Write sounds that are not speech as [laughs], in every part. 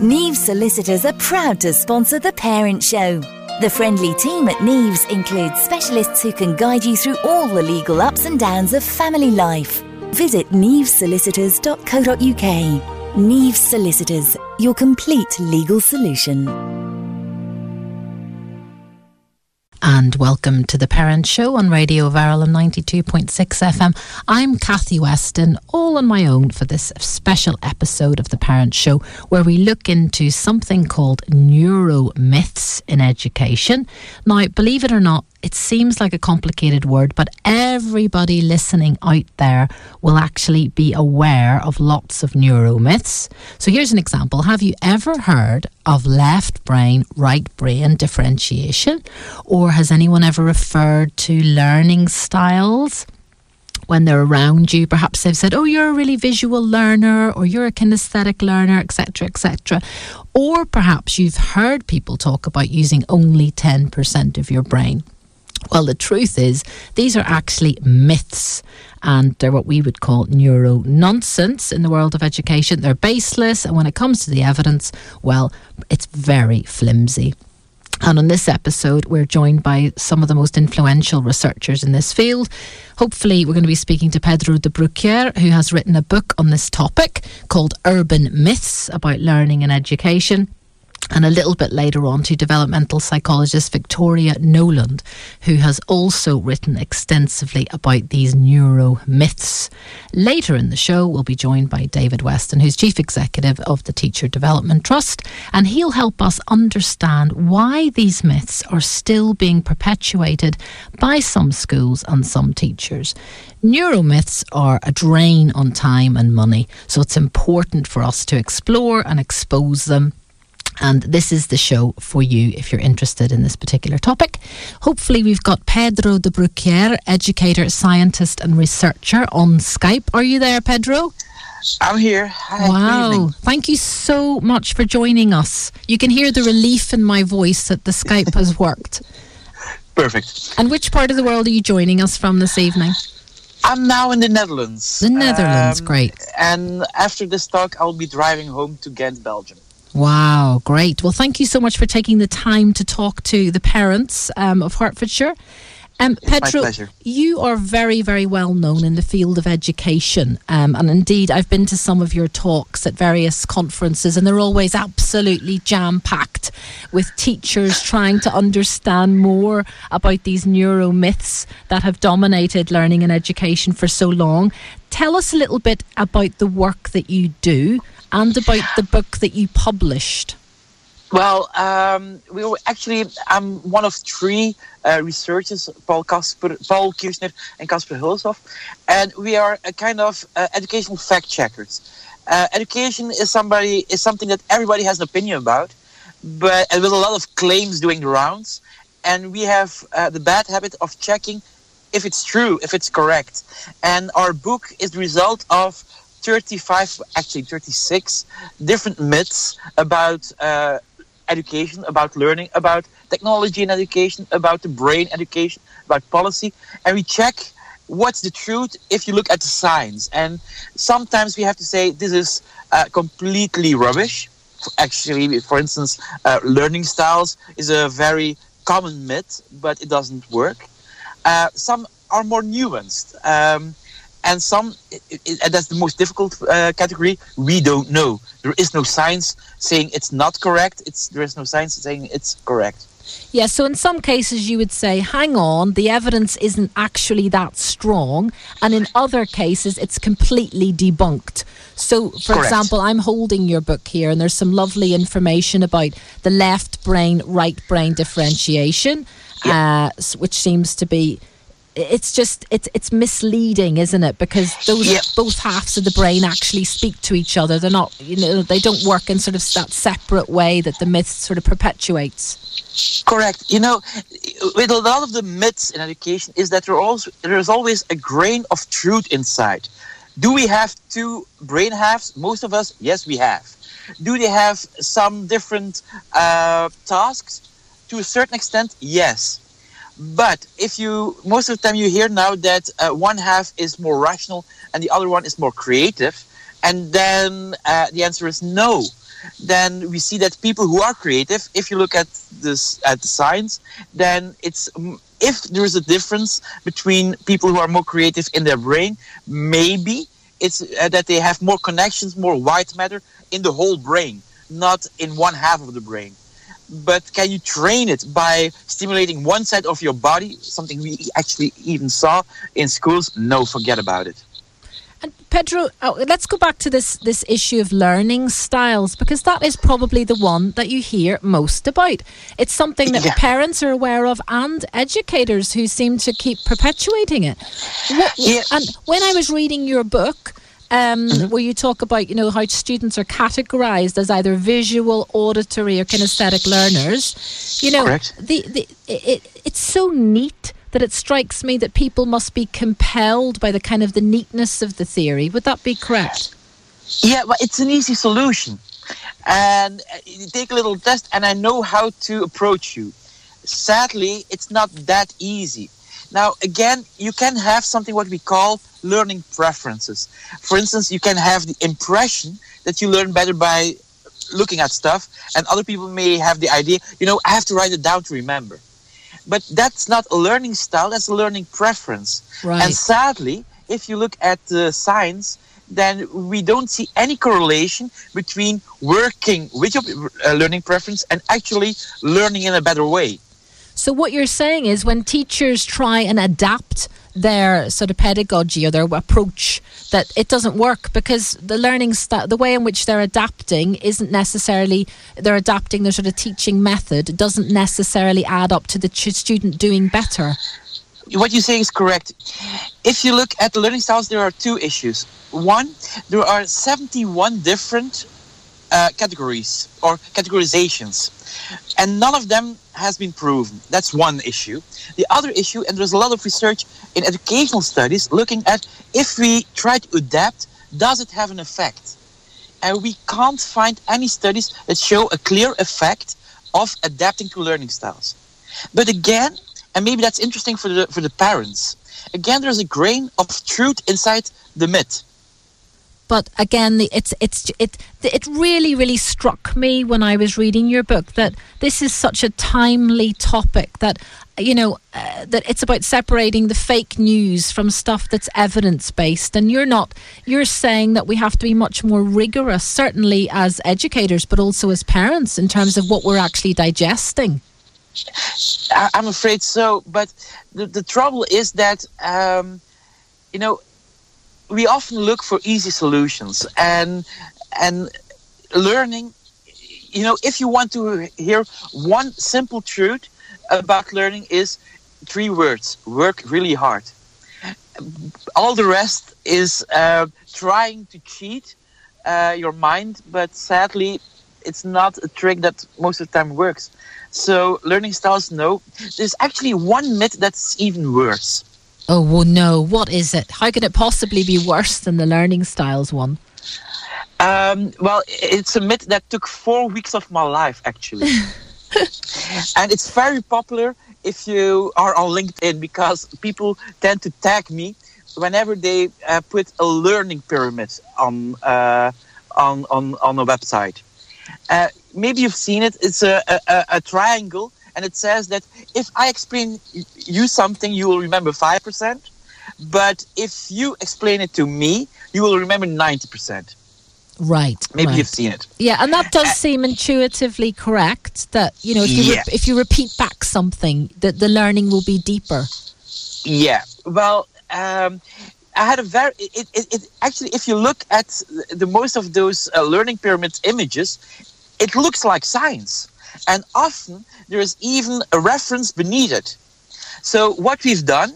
Neves Solicitors are proud to sponsor The Parent Show. The friendly team at Neves includes specialists who can guide you through all the legal ups and downs of family life. Visit nevesolicitors.co.uk. Neves Solicitors, your complete legal solution and welcome to the Parent Show on Radio Verulam 92.6 FM. I'm Kathy Weston, all on my own for this special episode of the Parent Show, where we look into something called neuro myths in education. Now, believe it or not, it seems like a complicated word, but everybody listening out there will actually be aware of lots of neuromyths. So here's an example. Have you ever heard of left brain, right brain differentiation? Or has anyone ever referred to learning styles? when they're around you. Perhaps they've said, "Oh, you're a really visual learner," or "You're a kinesthetic learner," etc., etc. Or perhaps you've heard people talk about using only ten percent of your brain. Well, the truth is, these are actually myths and they're what we would call neuro nonsense in the world of education. They're baseless, and when it comes to the evidence, well, it's very flimsy. And on this episode, we're joined by some of the most influential researchers in this field. Hopefully, we're going to be speaking to Pedro de Bruyckere, who has written a book on this topic called Urban Myths about Learning and Education and a little bit later on to developmental psychologist Victoria Knowland, who has also written extensively about these neuro myths. Later in the show, we'll be joined by David Weston, who's chief executive of the Teacher Development Trust, and he'll help us understand why these myths are still being perpetuated by some schools and some teachers. Neuromyths are a drain on time and money, so it's important for us to explore and expose them and this is the show for you if you're interested in this particular topic. Hopefully, we've got Pedro de Bruyckere, educator, scientist, and researcher on Skype. Are you there, Pedro? I'm here. Hi, wow. Thank you so much for joining us. You can hear the relief in my voice that the Skype has [laughs] worked. Perfect. And which part of the world are you joining us from this evening? I'm now in the Netherlands. The Netherlands, um, great. And after this talk, I'll be driving home to Ghent, Belgium. Wow, great. Well, thank you so much for taking the time to talk to the parents um, of Hertfordshire. Um, Pedro, you are very, very well known in the field of education. Um, and indeed, I've been to some of your talks at various conferences, and they're always absolutely jam packed with teachers trying to understand more about these neuro myths that have dominated learning and education for so long. Tell us a little bit about the work that you do and about the book that you published. Well, um, we were actually, I'm one of three uh, researchers, Paul, Casper, Paul Kirschner and Casper Hulshof, and we are a kind of uh, educational fact checkers. Uh, education is somebody is something that everybody has an opinion about, but with a lot of claims doing the rounds, and we have uh, the bad habit of checking if it's true, if it's correct. And our book is the result of 35, actually 36 different myths about uh, education, about learning, about technology and education, about the brain education, about policy. And we check what's the truth if you look at the science. And sometimes we have to say this is uh, completely rubbish. Actually, for instance, uh, learning styles is a very common myth, but it doesn't work. Uh, some are more nuanced. Um, and some and that's the most difficult uh, category we don't know there is no science saying it's not correct it's there is no science saying it's correct yeah, so in some cases you would say, hang on, the evidence isn't actually that strong. And in other cases, it's completely debunked. So, for Correct. example, I'm holding your book here, and there's some lovely information about the left brain, right brain differentiation, yeah. uh, which seems to be it's just it's it's misleading, isn't it? Because those yep. both halves of the brain actually speak to each other. They're not, you know, they don't work in sort of that separate way that the myth sort of perpetuates. Correct. You know, with a lot of the myths in education is that there also there is always a grain of truth inside. Do we have two brain halves? Most of us, yes, we have. Do they have some different uh, tasks? To a certain extent, yes but if you, most of the time you hear now that uh, one half is more rational and the other one is more creative, and then uh, the answer is no. then we see that people who are creative, if you look at this at the science, then it's if there is a difference between people who are more creative in their brain, maybe it's uh, that they have more connections, more white matter in the whole brain, not in one half of the brain. But can you train it by stimulating one side of your body? Something we actually even saw in schools. No, forget about it. And Pedro, oh, let's go back to this this issue of learning styles because that is probably the one that you hear most about. It's something that Yeah. parents are aware of and educators who seem to keep perpetuating it. What, Yeah. And when I was reading your book, um, Mm-hmm. where you talk about you know how students are categorized as either visual, auditory, or kinesthetic learners, you know, Correct. the, the it, it's so neat that it strikes me that people must be compelled by the kind of the neatness of the theory. Would that be correct? Yeah, but it's an easy solution. And uh, you take a little test, and I know how to approach you. Sadly, it's not that easy. Now, again, you can have something what we call learning preferences. For instance, you can have the impression that you learn better by looking at stuff, and other people may have the idea, you know, I have to write it down to remember. But that's not a learning style, that's a learning preference. Right. And sadly, if you look at the science, then we don't see any correlation between working with your uh, learning preference and actually learning in a better way. So what you're saying is when teachers try and adapt their sort of pedagogy or their approach that it doesn't work because the learning st- the way in which they're adapting isn't necessarily they're adapting their sort of teaching method doesn't necessarily add up to the student doing better What you say is correct. If you look at the learning styles, there are two issues. One, there are 71 different uh, categories or categorizations, and none of them has been proven. That's one issue. The other issue, and there's a lot of research in educational studies looking at if we try to adapt, does it have an effect? And we can't find any studies that show a clear effect of adapting to learning styles. But again, and maybe that's interesting for the for the parents. Again, there's a grain of truth inside the myth. But again it's it's it it really really struck me when I was reading your book that this is such a timely topic that you know uh, that it's about separating the fake news from stuff that's evidence based and you're not you're saying that we have to be much more rigorous certainly as educators but also as parents in terms of what we're actually digesting I'm afraid so. But the, the trouble is that, um, you know, we often look for easy solutions and and learning. You know, if you want to hear one simple truth about learning, is three words: work really hard. All the rest is uh, trying to cheat uh, your mind, but sadly, it's not a trick that most of the time works. So learning styles, no. There's actually one myth that's even worse. Oh well no what is it how can it possibly be worse than the learning styles one Um, well, it's a myth that took four weeks of my life, actually. [laughs] and it's very popular if you are on LinkedIn because people tend to tag me whenever they uh, put a learning pyramid on uh, on, on on a website. Uh, maybe you've seen it. It's a, a, a triangle, and it says that if I explain you something, you will remember five percent. But if you explain it to me, you will remember ninety percent. right Maybe right. you've seen it. Yeah, and that does seem intuitively correct. That you know, if you Yeah. re- if you repeat back something, that the learning will be deeper. Yeah. Well, um, I had a very. It, it, it actually, if you look at the most of those uh, learning pyramids images, it looks like science, and often there is even a reference beneath it. So what we've done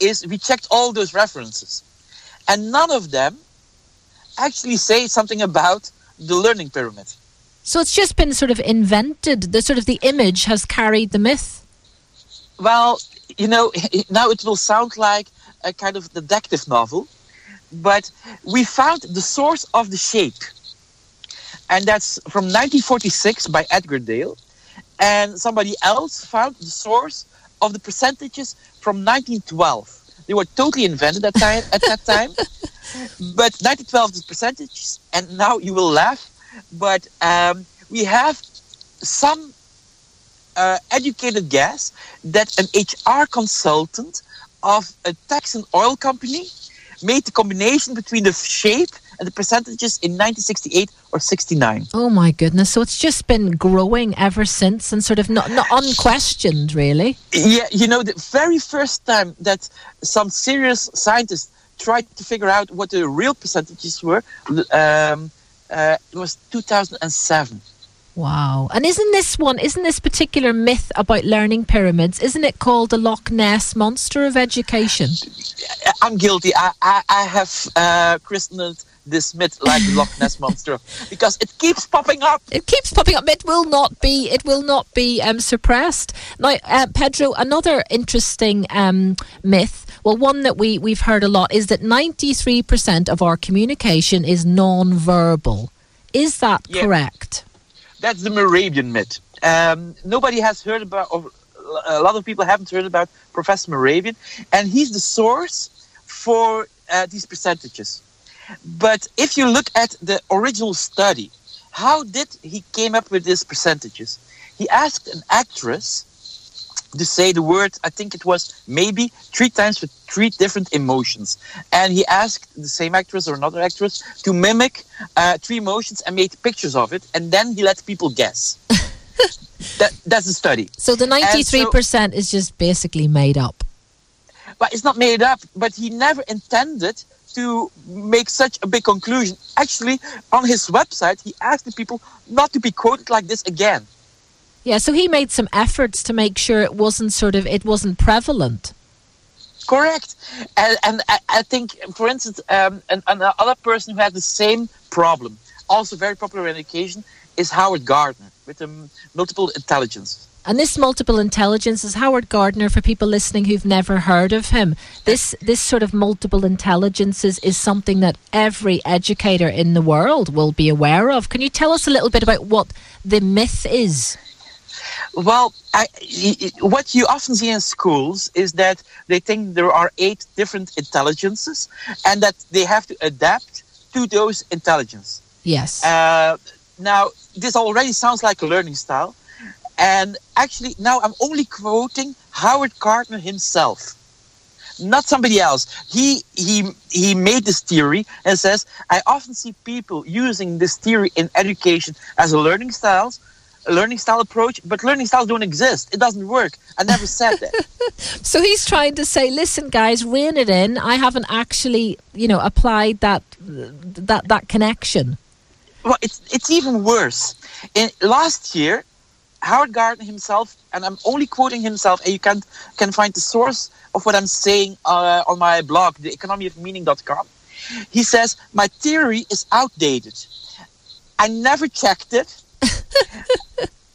is we checked all those references, and none of them actually say something about the learning pyramid. So it's just been sort of invented. The sort of the image has carried the myth. Well, you know, [laughs] now it will sound like a kind of detective novel, but we found the source of the shape. And that's from 1946 by Edgar Dale. And somebody else found the source of the percentages from 1912. They were totally invented at, time, at that time. [laughs] But 1912 is percentages, and now you will laugh. but um, we have some uh, educated guess that an HR consultant of a Texan oil company made the combination between the shape and the percentages in 1968 or 69. Oh my goodness! So it's just been growing ever since, and sort of not, not unquestioned, really. Yeah, you know, the very first time that some serious scientists tried to figure out what the real percentages were, um, uh, it was 2007. Wow. And isn't this one, isn't this particular myth about learning pyramids, isn't it called the Loch Ness Monster of Education? I'm guilty. I, I, I have uh, christened this myth like the Loch Ness Monster because it keeps popping up. It keeps popping up. It will not be, it will not be um, suppressed. Now, uh, Pedro, another interesting um, myth well, one that we, we've heard a lot is that 93% of our communication is non verbal. Is that yeah. correct? That's the Mehrabian myth. Um, nobody has heard about, or a lot of people haven't heard about Professor Mehrabian, and he's the source for uh, these percentages. But if you look at the original study, how did he came up with these percentages? He asked an actress to say the word, I think it was maybe three times with three different emotions. And he asked the same actress or another actress to mimic uh, three emotions and made pictures of it. And then he let people guess. [laughs] that, that's the study. So the 93% so, is just basically made up. But it's not made up, but he never intended to make such a big conclusion. Actually, on his website, he asked the people not to be quoted like this again. Yeah, so he made some efforts to make sure it wasn't sort of it wasn't prevalent. Correct, and, and I, I, think, for instance, um, an, another person who had the same problem, also very popular in education, is Howard Gardner with the multiple intelligence. And this multiple intelligence is Howard Gardner for people listening who've never heard of him. This this sort of multiple intelligences is something that every educator in the world will be aware of. Can you tell us a little bit about what the myth is? Well, I, what you often see in schools is that they think there are eight different intelligences and that they have to adapt to those intelligences. Yes. Uh, now, this already sounds like a learning style. And actually, now I'm only quoting Howard Gardner himself, not somebody else. He he he made this theory and says I often see people using this theory in education as a learning styles, learning style approach, but learning styles don't exist. It doesn't work. I never said that. [laughs] so he's trying to say, listen, guys, rein it in. I haven't actually, you know, applied that that that connection. Well, it's it's even worse. In last year, Howard Gardner himself, and I'm only quoting himself, and you can can find the source of what I'm saying uh, on my blog, theeconomyofmeaning.com. He says my theory is outdated. I never checked it [laughs]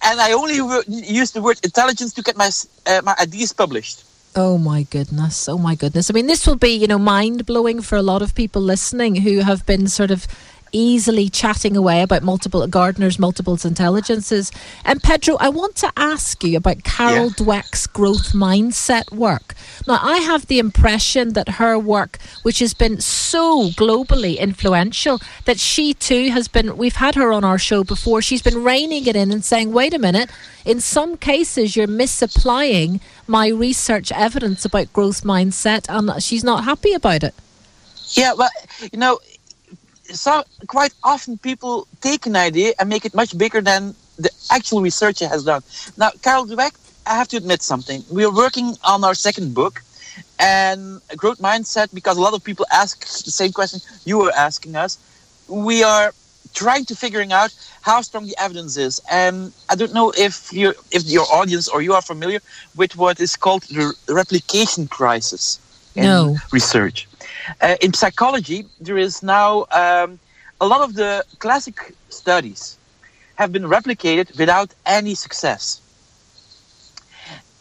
and I only use the word intelligence to get my uh, my ideas published. Oh my goodness! Oh my goodness! I mean, this will be you know mind blowing for a lot of people listening who have been sort of easily chatting away about multiple gardeners, multiple intelligences. And Pedro, I want to ask you about Carol yeah. Dweck's growth mindset work. Now, I have the impression that her work, which has been so globally influential, that she too has been. We've had her on our show before. She's been reining it in and saying, "Wait a minute." In some cases, you're misapplying my research evidence about growth mindset, and she's not happy about it. Yeah, well, you know, so quite often people take an idea and make it much bigger than the actual researcher has done. Now, Carol Dweck, I have to admit something. We are working on our second book, and growth mindset because a lot of people ask the same question you were asking us. We are trying to figuring out how strong the evidence is, and I don't know if you if your audience or you are familiar with what is called the replication crisis in no. research. Uh, in psychology, there is now um, a lot of the classic studies have been replicated without any success.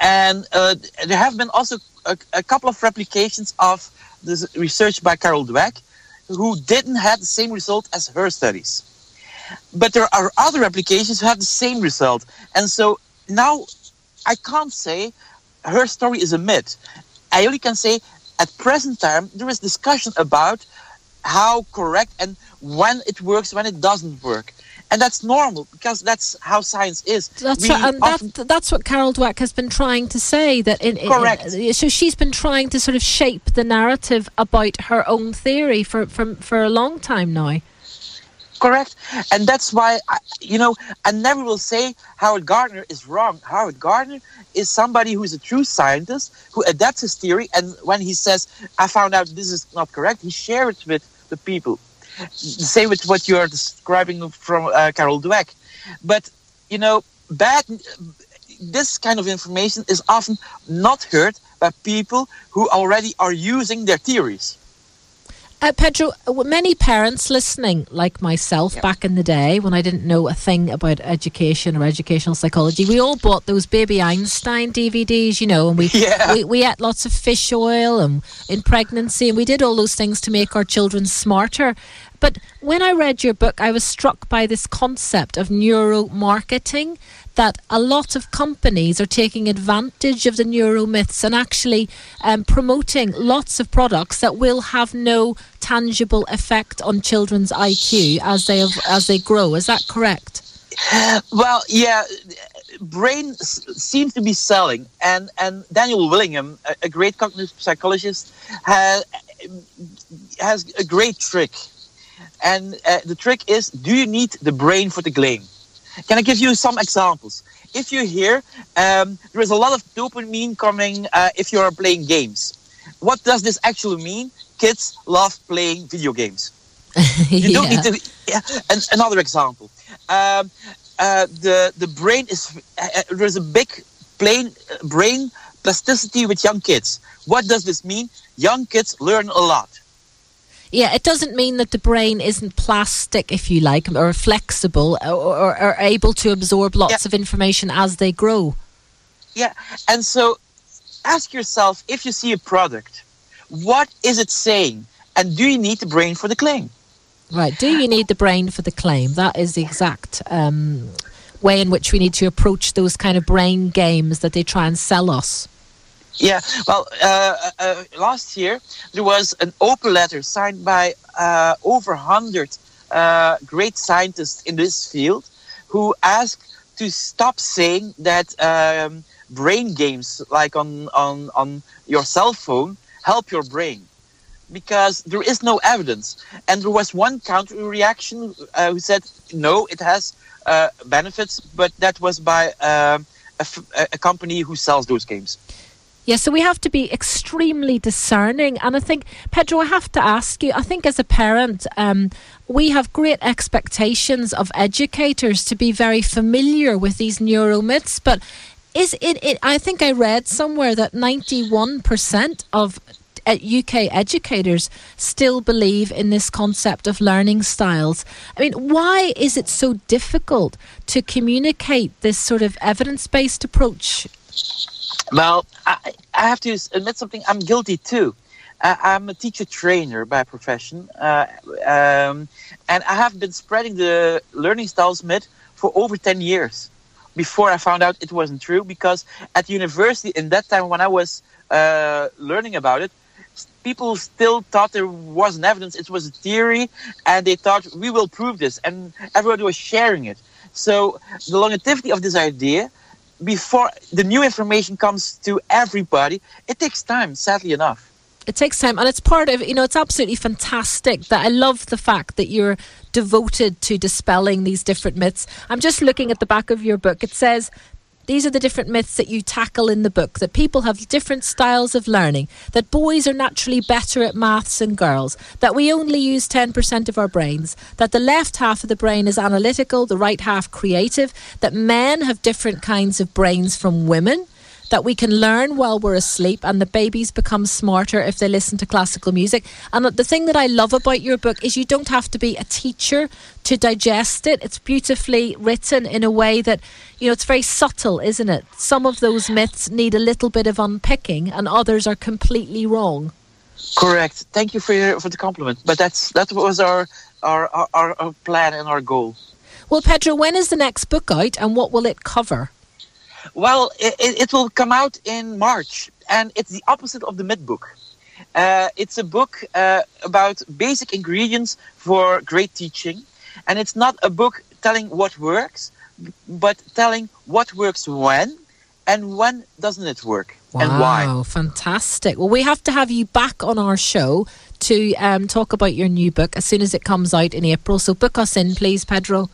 And uh, there have been also a, a, couple of replications of this research by Carol Dweck, who didn't have the same result as her studies. But there are other applications who have the same result. And so now I can't say her story is a myth. I only can say at present time, there is discussion about how correct and when it works, when it doesn't work. and that's normal because that's how science is. That's right, and that, that's what Carol Dweck has been trying to say. That in, correct. In, uh, so she's been trying to sort of shape the narrative about her own theory for for for a long time now. Correct, and that's why I, you know I never will say Howard Gardner is wrong. Howard Gardner is somebody who is a true scientist who adapts his theory, and when he says, "I found out this is not correct," he shares it with the people. Same with what you are describing from uh, Carol Dweck, but you know, bad. This kind of information is often not heard by people who already are using their theories. Uh, Pedro, uh, many parents listening, like myself yep. back in the day when I didn't know a thing about education or educational psychology, we all bought those Baby Einstein DVDs, you know, and we, [laughs] yeah. we, we ate lots of fish oil and in pregnancy, and we did all those things to make our children smarter. But when I read your book, I was struck by this concept of neuromarketing that a lot of companies are taking advantage of the neuromyths and actually um, promoting lots of products that will have no tangible effect on children's IQ as they have, as they grow. Is that correct? Well, yeah, brain seems to be selling, and and Daniel Willingham, a, a great cognitive psychologist, has has a great trick, and uh, the trick is: do you need the brain for the claim? Can I give you some examples? If you hear um, there is a lot of dopamine coming uh, if you are playing games. What does this actually mean? Kids love playing video games. [laughs] You yeah. don't need to. Yeah. And another example. Um, uh, the the brain is uh, uh there's a big brain brain plasticity with young kids. What does this mean? Young kids learn a lot. Yeah, it doesn't mean that the brain isn't plastic, if you like, or flexible, or, or, or able to absorb lots yeah. of information as they grow. Yeah, and so ask yourself if you see a product, what is it saying? And do you need the brain for the claim? Right. Do you need the brain for the claim? That is the exact um, way in which we need to approach those kind of brain games that they try and sell us. Yeah, well, uh, uh, uh, last year there was an open letter signed by uh, over 100 uh, great scientists in this field who asked to stop saying that um, brain games like on, on, on your cell phone help your brain because there is no evidence. And there was one counter reaction uh, who said, no, it has benefits, but that was by a company who sells those games. Yeah, so we have to be extremely discerning. And I think, Pedro, I have to ask you, I think as a parent, um, we have great expectations of educators to be very familiar with these neuromyths. But is it, it I think I read somewhere that 91% of UK uh, educators still believe in this concept of learning styles. I mean, why is it so difficult to communicate this sort of evidence based approach well, I, I have to admit something. I'm guilty too. Uh, I'm a teacher trainer by profession, uh, um, and I have been spreading the learning styles myth for over 10 years before I found out it wasn't true. Because at university, in that time when I was uh, learning about it, people still thought there wasn't evidence, it was a theory, and they thought we will prove this, and everybody was sharing it. So the longevity of this idea before the new information comes to everybody, it takes time, sadly enough. It takes time, and it's part of, you know, it's absolutely fantastic that I love the fact that you're devoted to dispelling these different myths. I'm just looking at the back of your book. It says these are the different myths that you tackle in the book that people have different styles of learning, that boys are naturally better at maths than girls, that we only use 10% of our brains, that the left half of the brain is analytical, the right half creative, that men have different kinds of brains from women that we can learn while we're asleep and the babies become smarter if they listen to classical music. And the thing that I love about your book is you don't have to be a teacher to digest it. It's beautifully written in a way that, you know, it's very subtle, isn't it? Some of those myths need a little bit of unpicking and others are completely wrong. Correct. Thank you for your, for the compliment. But that's that was our our, our, our plan and our goal. Well, Pedro, when is the next book out and what will it cover? Well, it, it will come out in March, and it's the opposite of the myth book. Uh, it's a book uh, about basic ingredients for great teaching, and it's not a book telling what works, but telling what works when and when doesn't it work wow, and why. fantastic. Well, we have to have you back on our show to um, talk about your new book as soon as it comes out in April. So book us in, please, Pedro.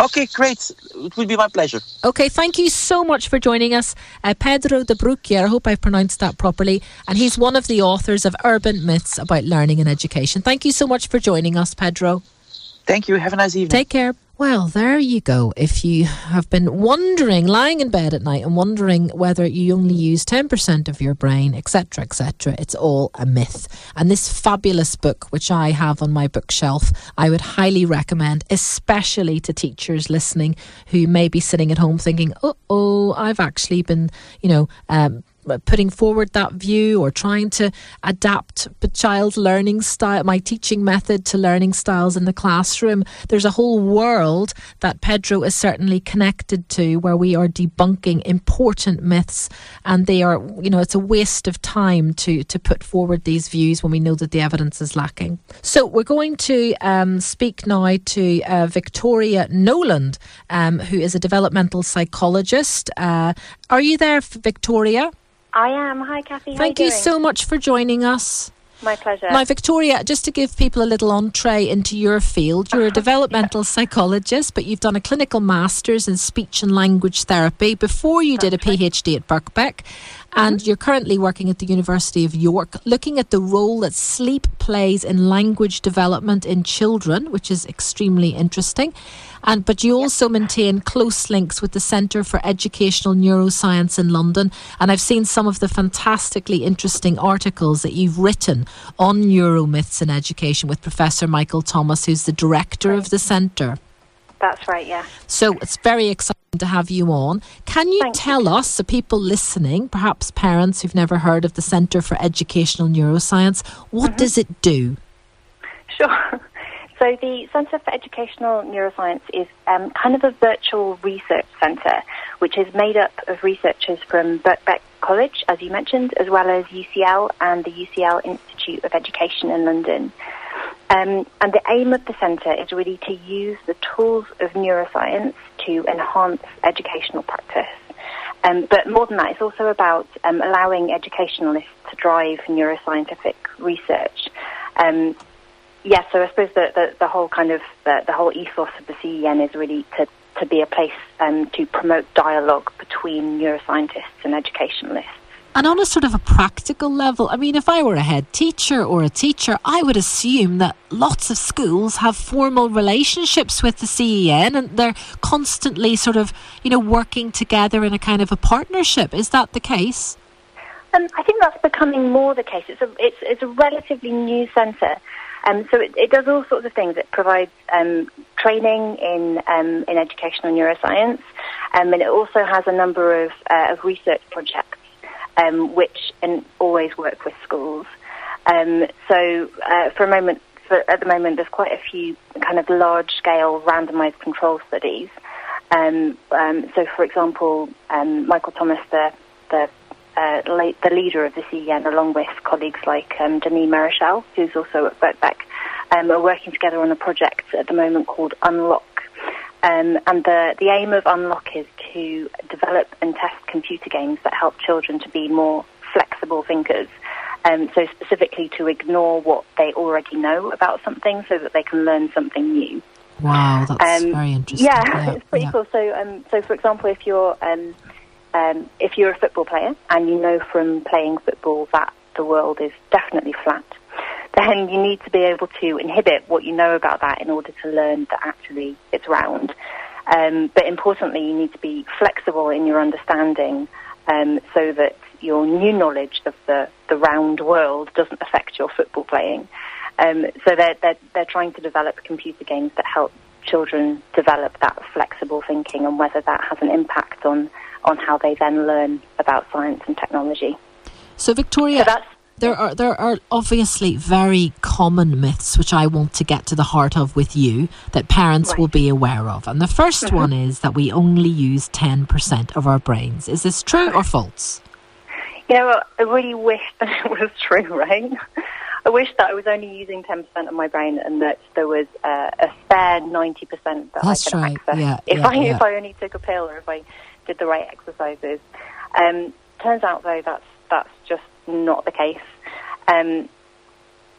Okay, great. It would be my pleasure. Okay, thank you so much for joining us. Uh, Pedro de Bruyckere, I hope I've pronounced that properly, and he's one of the authors of Urban Myths About Learning and Education. Thank you so much for joining us, Pedro. Thank you. Have a nice evening. Take care. Well, there you go. If you have been wondering, lying in bed at night and wondering whether you only use 10% of your brain, etc., etc., it's all a myth. And this fabulous book, which I have on my bookshelf, I would highly recommend, especially to teachers listening who may be sitting at home thinking, oh, oh, I've actually been, you know, um, putting forward that view or trying to adapt the child learning style, my teaching method to learning styles in the classroom. There's a whole world that Pedro is certainly connected to where we are debunking important myths and they are, you know, it's a waste of time to, to put forward these views when we know that the evidence is lacking. So we're going to um, speak now to uh, Victoria Knowland, um, who is a developmental psychologist. Uh, are you there, Victoria? I am. Hi, Kathy. Thank you, you so much for joining us. My pleasure. Now, Victoria, just to give people a little entree into your field, you're a [laughs] developmental yeah. psychologist, but you've done a clinical master's in speech and language therapy before you That's did a PhD at Birkbeck. And mm-hmm. you're currently working at the University of York, looking at the role that sleep plays in language development in children, which is extremely interesting. And but you also maintain close links with the Centre for Educational Neuroscience in London. And I've seen some of the fantastically interesting articles that you've written on neuromyths in education with Professor Michael Thomas, who's the director of the centre. That's right, yeah. So it's very exciting to have you on. Can you Thank tell us, the people listening, perhaps parents who've never heard of the Centre for Educational Neuroscience, what mm-hmm. does it do? Sure. [laughs] So the Centre for Educational Neuroscience is um, kind of a virtual research centre, which is made up of researchers from Birkbeck College, as you mentioned, as well as UCL and the UCL Institute of Education in London. Um, and the aim of the centre is really to use the tools of neuroscience to enhance educational practice. Um, but more than that, it's also about um, allowing educationalists to drive neuroscientific research. Um, Yes, so I suppose the, the, the whole kind of the, the, whole ethos of the CEN is really to, to be a place um, to promote dialogue between neuroscientists and educationalists. And on a sort of a practical level, I mean, if I were a head teacher or a teacher, I would assume that lots of schools have formal relationships with the CEN and they're constantly sort of, you know, working together in a kind of a partnership. Is that the case? Um, I think that's becoming more the case. It's a, it's, it's a relatively new centre. Um, so it, it, does all sorts of things. It provides um, training in um, in educational neuroscience, um, and it also has a number of, uh, of research projects um, which always work with schools. Um, so uh, for a moment, for, at the moment, there's quite a few kind of large scale randomized control studies. so, for example, Michael Thomas, the the uh, the leader of the CEN, along with colleagues like um, Denis Mareschal, who's also at Birkbeck, um, are working together on a project at the moment called Unlock. Um, and the, the aim of Unlock is to develop and test computer games that help children to be more flexible thinkers. Um, so specifically to ignore what they already know about something so that they can learn something new. Wow, that's um, very interesting. Yeah, yeah [laughs] it's pretty yeah. cool. So, um, so for example, if you're um, um, if you're a football player and you know from playing football that the world is definitely flat, then you need to be able to inhibit what you know about that in order to learn that actually it's round. Um, but importantly, you need to be flexible in your understanding um, so that your new knowledge of the, the round world doesn't affect your football playing. Um, so they're, they're, they're trying to develop computer games that help children develop that flexible thinking and whether that has an impact on on how they then learn about science and technology. So, Victoria, so there are there are obviously very common myths which I want to get to the heart of with you that parents right. will be aware of. And the 1st mm-hmm. one is that we only use 10% of our brains. Is this true or false? You know, I really wish [laughs] that it was true, right? I wish that I was only using 10% of my brain and that there was uh, a spare 90% that That's I could right. access Yeah, if yeah, I yeah. if I only took a pill or if I did the right exercises. Um, turns out though that's not the case. Um,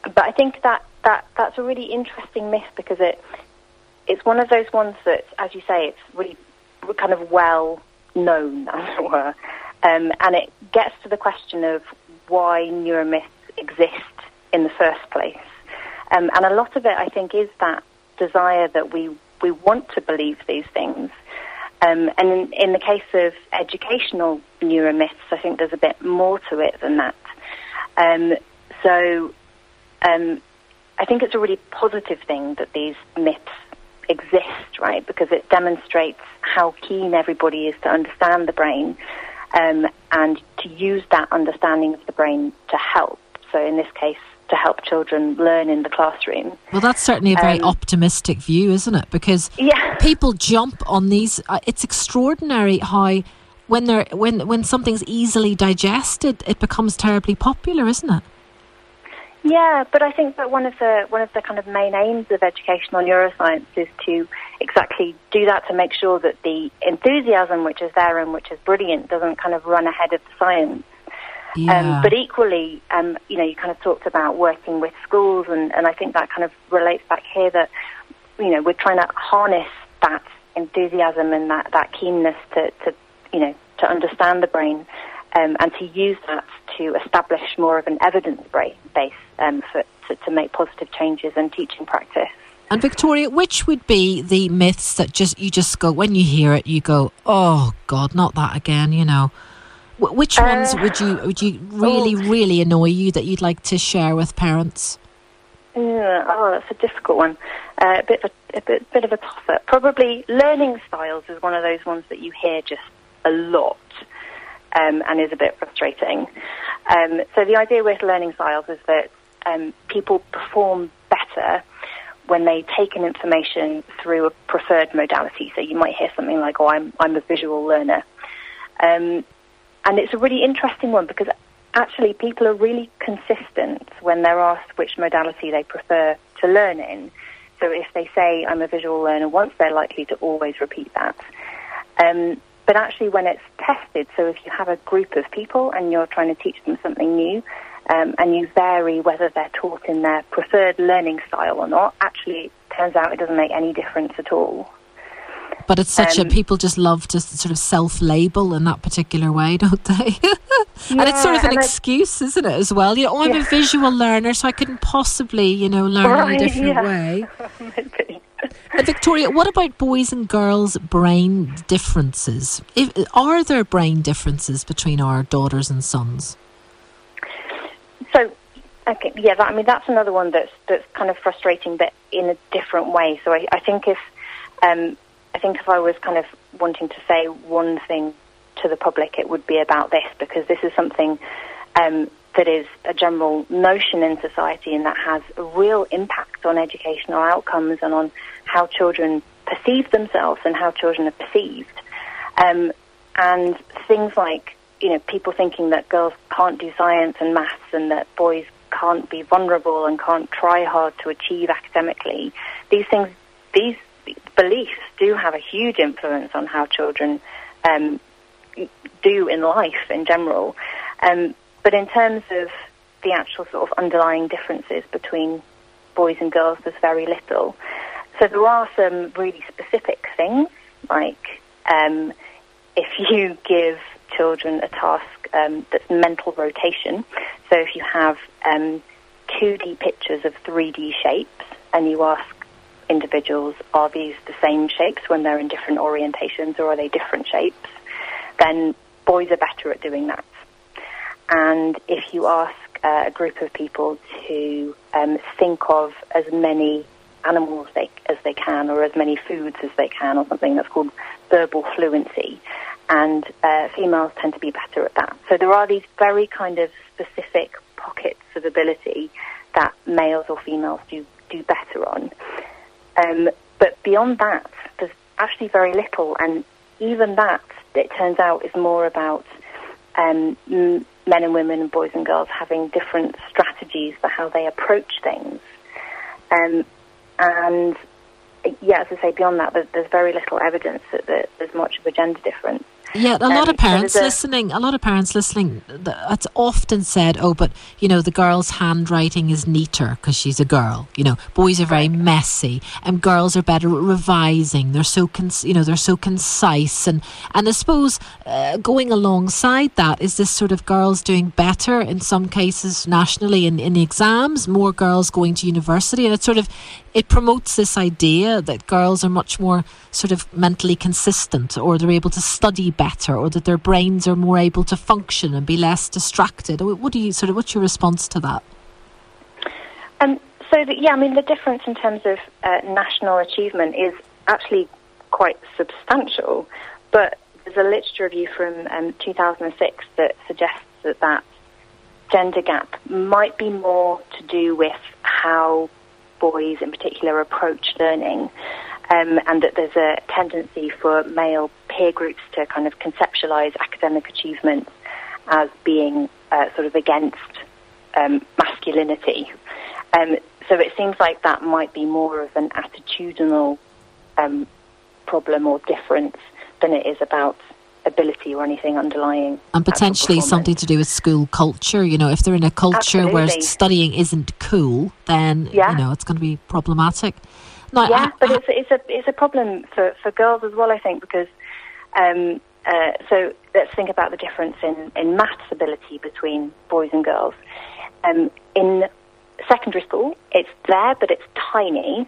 but I think that, that that's a really interesting myth because it it's one of those ones that, as you say, it's really kind of well known, [laughs] as it were, um, and it gets to the question of why neuromyths exist in the first place. Um, and a lot of it, I think, is that desire that we we want to believe these things. Um, and in, in the case of educational neuromyths, I think there's a bit more to it than that. Um, so um, I think it's a really positive thing that these myths exist, right? Because it demonstrates how keen everybody is to understand the brain um, and to use that understanding of the brain to help. So in this case, to help children learn in the classroom. Well, that's certainly a very Um, optimistic view, isn't it? Because Yeah. people jump on these. Uh, it's extraordinary how when they're when when something's easily digested, it becomes terribly popular, isn't it? Yeah, but I think that one of the one of the kind of main aims of educational neuroscience is to exactly do that to make sure that the enthusiasm which is there and which is brilliant doesn't kind of run ahead of the science. Yeah. Um, but equally, um, you know, you kind of talked about working with schools, and, and I think that kind of relates back here that, you know, we're trying to harness that enthusiasm and that, that keenness to, to, you know, to understand the brain um, and to use that to establish more of an evidence base um, for, to, to make positive changes in teaching practice. And Victoria, which would be the myths that just you just go when you hear it, you go, "Oh God, not that again," you know? Wh- which ones Uh, would you would you really really annoy you that you'd like to share with parents? Yeah, oh, that's a difficult one. Uh, a bit of a, a bit, bit of a toss-up. Probably learning styles is one of those ones that you hear just a lot um, and is a bit frustrating. Um, so the idea with learning styles is that um, people perform better when they take an information through a preferred modality. So you might hear something like, "Oh, I'm I'm a visual learner," um, and it's a really interesting one because actually people are really consistent when they're asked which modality they prefer to learn in. So if they say I'm a visual learner once, they're likely to always repeat that. Um, but actually, when it's tested, so if you have a group of people and you're trying to teach them something new, um, and you vary whether they're taught in their preferred learning style or not, actually, it turns out it doesn't make any difference at all. But it's such a Um, people just love to sort of self-label in that particular way, [laughs] don't they? and it's sort of an I- excuse, isn't it, as well? You know, oh, I'm a visual learner, so I couldn't possibly, you know, learn in a different yeah. way. [laughs] Victoria, what about boys and girls' brain differences? If, are there brain differences between our daughters and sons? So, okay, yeah, that, I mean that's another one that's that's kind of frustrating, but in a different way. So I, I think if um, I think if I was kind of wanting to say one thing to the public, it would be about this because this is something um, that is a general notion in society and that has a real impact on educational outcomes and on how children perceive themselves and how children are perceived. Um, and things like, you know, people thinking that girls can't do science and maths and that boys can't be vulnerable and can't try hard to achieve academically. These things, these beliefs do have a huge influence on how children um, do in life in general. Um, but in terms of the actual sort of underlying differences between boys and girls, there's very little. So there are some really specific things, like um, if [laughs] you give children a task um, that's mental rotation, so if you have um, 2D pictures of 3D shapes and you ask individuals, are these the same shapes when they're in different orientations or are they different shapes, then boys are better at doing that. And if you ask uh, a group of people to um, think of as many animals they, as they can or as many foods as they can or something that's called verbal fluency, and uh, females tend to be better at that. So there are these very kind of specific pockets of ability that males or females do, do better on. Um, but beyond that, there's actually very little, and even that, it turns out, is more about um, men and women and boys and girls having different strategies for how they approach things. Um, and yeah, as I say, beyond that, there's, very little evidence that there's much of a gender difference. Yeah, a lot um, of parents listening, a lot of parents listening, it's often said, oh, but, you know, the girl's handwriting is neater because she's a girl. You know, boys are very messy and girls are better at revising. They're so, con- you know, they're so concise. And, and I suppose uh, going alongside that is this sort of girls doing better in some cases nationally in, in the exams, more girls going to university. And it sort of, it promotes this idea that girls are much more sort of mentally consistent or they're able to study better or that their brains are more able to function and be less distracted. What do you sort of, what's your response to that? Um, so, the, yeah, I mean, the difference in terms of uh, national achievement is actually quite substantial, but there's a literature review from um, 2006 that suggests that that gender gap might be more to do with how boys in particular approach learning, um, and that there's a tendency for male peer groups to kind of conceptualize academic achievements as being uh, sort of against um, masculinity. Um, so it seems like that might be more of an attitudinal um, problem or difference than it is about ability or anything underlying. And potentially something to do with school culture. You know, if they're in a culture Absolutely. where studying isn't cool, then yeah. you know it's going to be problematic. Now, yeah, I, but I, it's, it's a it's a problem for, for girls as well. I think because um, uh, so let's think about the difference in in maths ability between boys and girls. Um, in secondary school, it's there, but it's tiny.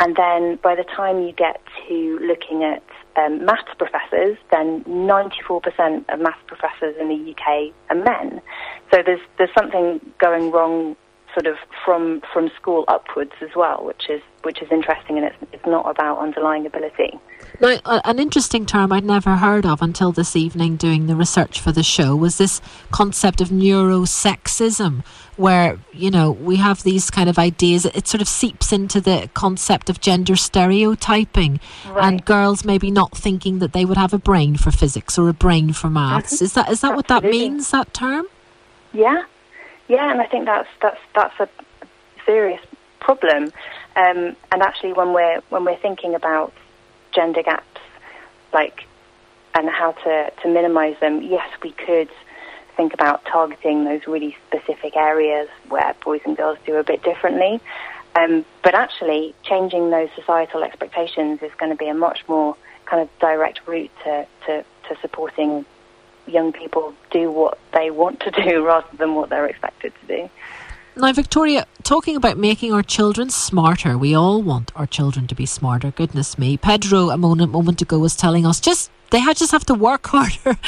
And then by the time you get to looking at um, maths professors, then 94% of maths professors in the UK are men. So there's there's something going wrong, sort of from from school upwards as well, which is which is interesting, and it's it's not about underlying ability. Now, an interesting term I'd never heard of until this evening doing the research for the show was this concept of neurosexism, where, you know, we have these kind of ideas. It sort of seeps into the concept of gender stereotyping right. and girls maybe not thinking that they would have a brain for physics or a brain for maths. Mm-hmm. Is that is that what that means, that term? Yeah. Yeah, and I think that's that's that's a serious problem. Um, and actually, when we're when we're thinking about gender gaps, like, and how to, to minimize them, yes, we could think about targeting those really specific areas where boys and girls do a bit differently. Um, but actually, changing those societal expectations is going to be a much more kind of direct route to, to, to supporting young people do what they want to do [laughs] rather than what they're expected to do. Now, Victoria, talking about making our children smarter, we all want our children to be smarter. Goodness me. Pedro, a moment, moment ago, was telling us just they just have to work [laughs] harder.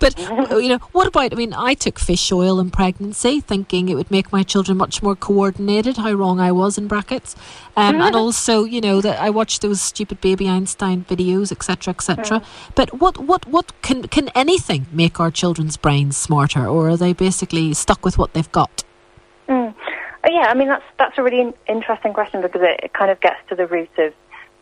but, [laughs] you know, what about, I mean, I took fish oil in pregnancy thinking it would make my children much more coordinated, how wrong I was in brackets. Um, and [laughs] also, you know, that I watched those stupid baby Einstein videos, etc., etc. But what, what, what can, can anything make our children's brains smarter or are they basically stuck with what they've got? Oh, yeah, I mean that's that's a really interesting question because it, it kind of gets to the root of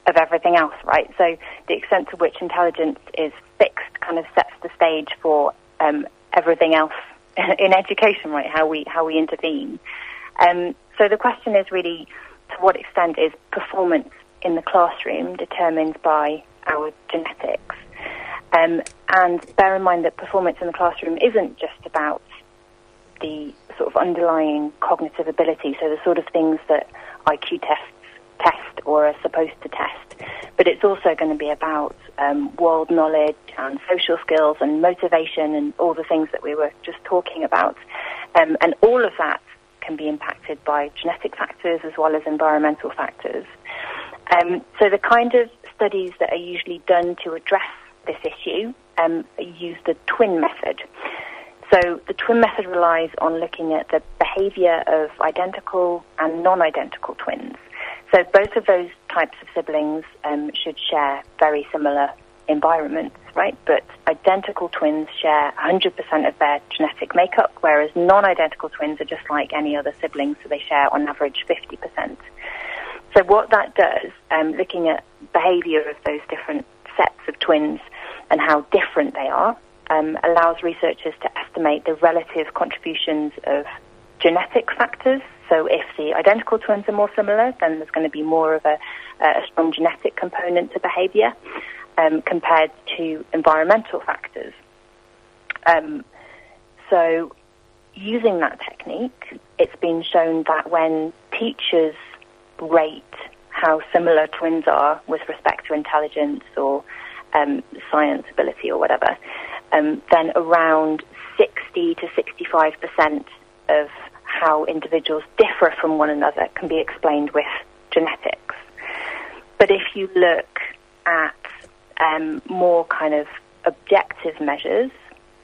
of everything else, right? So the extent to which intelligence is fixed kind of sets the stage for um, everything else [laughs] in education, right? How we how we intervene. Um, so the question is really to what extent is performance in the classroom determined by our genetics? Um, and bear in mind that performance in the classroom isn't just about the sort of underlying cognitive ability, so the sort of things that IQ tests test or are supposed to test. But it's also going to be about um, world knowledge and social skills and motivation and all the things that we were just talking about. Um, and all of that can be impacted by genetic factors as well as environmental factors. Um, so the kind of studies that are usually done to address this issue um, use the twin method. So the twin method relies on looking at the behavior of identical and non-identical twins. So both of those types of siblings um, should share very similar environments, right? But identical twins share 100% of their genetic makeup, whereas non-identical twins are just like any other siblings, so they share on average 50%. So what that does, um, looking at behavior of those different sets of twins and how different they are, um, allows researchers to estimate the relative contributions of genetic factors. So if the identical twins are more similar, then there's going to be more of a, a strong genetic component to behaviour um, compared to environmental factors. Um, so using that technique, it's been shown that when teachers rate how similar twins are with respect to intelligence or um, science ability or whatever, um, then around 60 to 65 percent of how individuals differ from one another can be explained with genetics. But if you look at um, more kind of objective measures,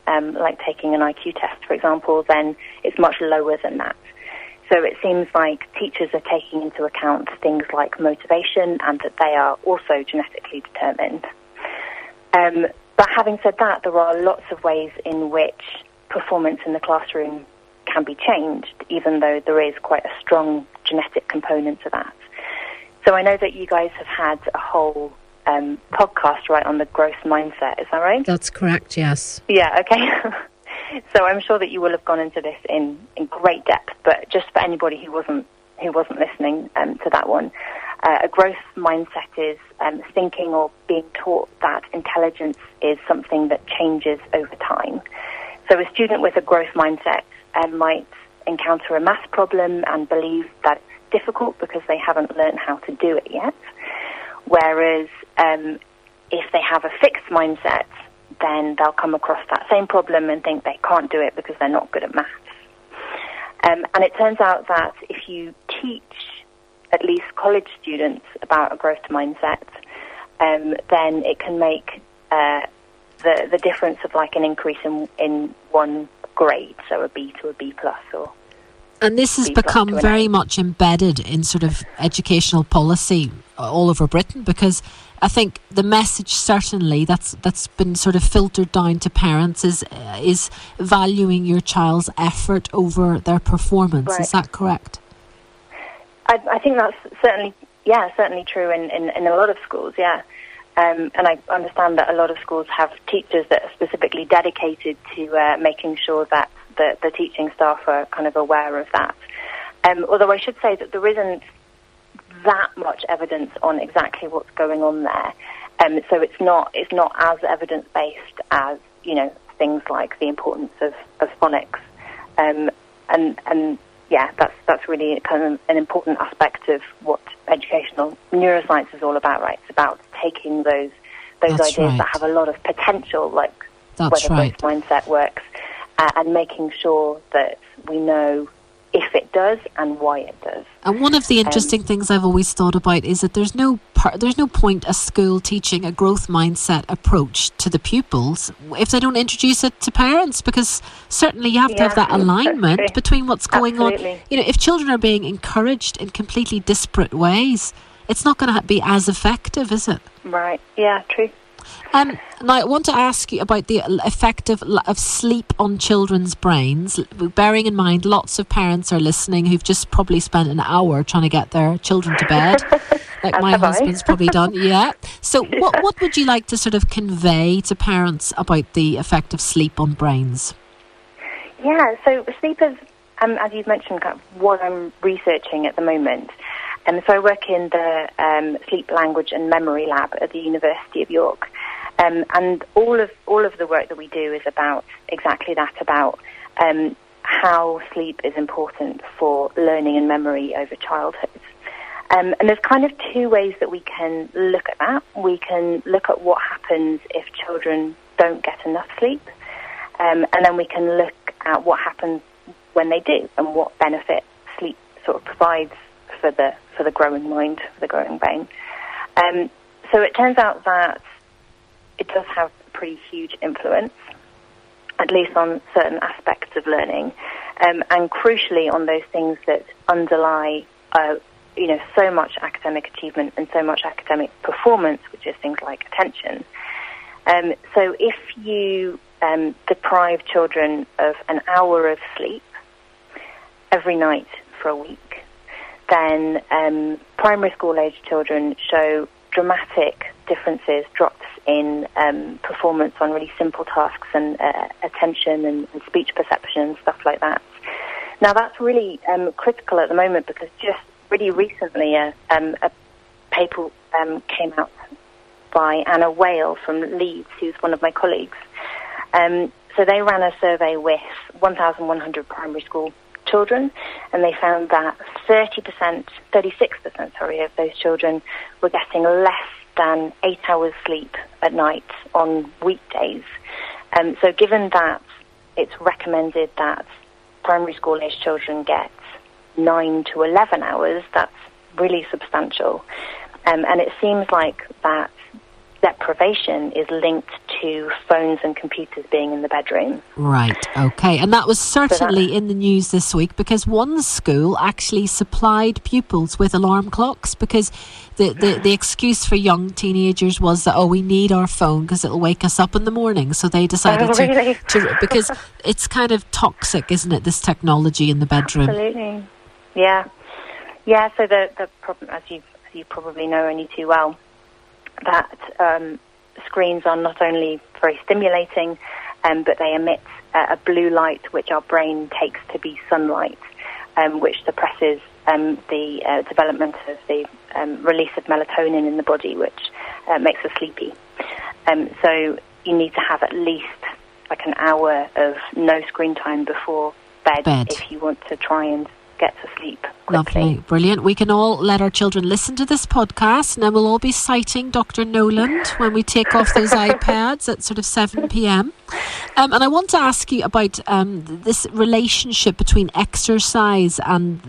um, like taking an IQ test, for example, then it's much lower than that. So it seems like teachers are taking into account things like motivation and that they are also genetically determined. Um, but having said that, there are lots of ways in which performance in the classroom can be changed, even though there is quite a strong genetic component to that. So I know that you guys have had a whole um, podcast right on the growth mindset. Is that right? That's correct. Yes. Yeah. Okay. [laughs] so I'm sure that you will have gone into this in, in great depth. But just for anybody who wasn't who wasn't listening um, to that one, uh, a growth mindset is um, thinking or being taught that intelligence is something that changes over time. So a student with a growth mindset um, might encounter a math problem and believe that it's difficult because they haven't learned how to do it yet. Whereas um, if they have a fixed mindset, then they'll come across that same problem and think they can't do it because they're not good at maths. Um, and it turns out that if you teach at least college students about a growth mindset, um, then it can make uh, the the difference of like an increase in in one grade, so a B to a B plus or and this has become very much embedded in sort of educational policy all over Britain because I think the message certainly that's that's been sort of filtered down to parents is uh, is valuing your child's effort over their performance. Right. Is that correct? I, I, think that's certainly yeah certainly true in, in, in a lot of schools. Yeah. Um, and I understand that a lot of schools have teachers that are specifically dedicated to uh, making sure that the, the teaching staff are kind of aware of that. Um, although I should say that there isn't that much evidence on exactly what's going on there. Um, so it's not it's not as evidence based as you know things like the importance of, of phonics, um, and and yeah, that's that's really kind of an important aspect of what educational neuroscience is all about, right? It's about taking those those that's ideas right. that have a lot of potential, like that's whether right. mindset works, uh, and making sure that we know if it does and why it does. And one of the interesting um, things I've always thought about is that there's no par- there's no point a school teaching a growth mindset approach to the pupils if they don't introduce it to parents because certainly you have yeah, to have that alignment between what's going Absolutely. on. You know, if children are being encouraged in completely disparate ways, it's not going to be as effective, is it? Right. Yeah, true. Um, now, I want to ask you about the effect of, of sleep on children's brains, bearing in mind lots of parents are listening who've just probably spent an hour trying to get their children to bed, [laughs] like my husband's probably done. [laughs] Yeah. So, yeah. what, what would you like to sort of convey to parents about the effect of sleep on brains? Yeah, so sleep is, um, as you've mentioned, kind of what I'm researching at the moment. And um, so I work in the um, sleep, language, and memory lab at the University of York. Um, and all of all of the work that we do is about exactly that about um, how sleep is important for learning and memory over childhood. Um, and there's kind of two ways that we can look at that. We can look at what happens if children don't get enough sleep, um, and then we can look at what happens when they do and what benefit sleep sort of provides for the for the growing mind, for the growing brain. Um, so it turns out that it does have a pretty huge influence, at least on certain aspects of learning, um, and crucially on those things that underlie, uh, you know, so much academic achievement and so much academic performance, which is things like attention. Um, so if you um, deprive children of an hour of sleep every night for a week, then um, primary school age children show dramatic differences, drops in um, performance on really simple tasks and uh, attention and, and, speech perception and stuff like that. Now that's really um, critical at the moment because just really recently a, um, a paper um, came out by Anna Weighall from Leeds, who's one of my colleagues. Um, so they ran a survey with 1,100 primary school children, and they found that 30%, 36%, sorry, of those children were getting less than eight hours sleep at night on weekdays. Um, so given that it's recommended that primary school age children get nine to 11 hours, that's really substantial. Um, and it seems like that deprivation is linked to phones and computers being in the bedroom. Right, okay. And that was certainly so in the news this week because one school actually supplied pupils with alarm clocks because the, the, the excuse for young teenagers was that, oh, we need our phone because it'll wake us up in the morning. So they decided oh, really? to, to, because [laughs] it's kind of toxic, isn't it, this technology in the bedroom? Absolutely. Yeah. Yeah, so the, the problem, as you, as you probably know only too well, that um, screens are not only very stimulating, um, but they emit uh, a blue light which our brain takes to be sunlight, um, which suppresses um, the uh, development of the um, release of melatonin in the body, which uh, makes us sleepy. Um, so you need to have at least like an hour of no screen time before bed, bed. if you want to try and get to sleep. Quickly. Lovely, brilliant. We can all let our children listen to this podcast, and then we'll all be citing Dr. Knowland when we take off those [laughs] iPads at sort of 7 p.m. Um, and I want to ask you about um, this relationship between exercise and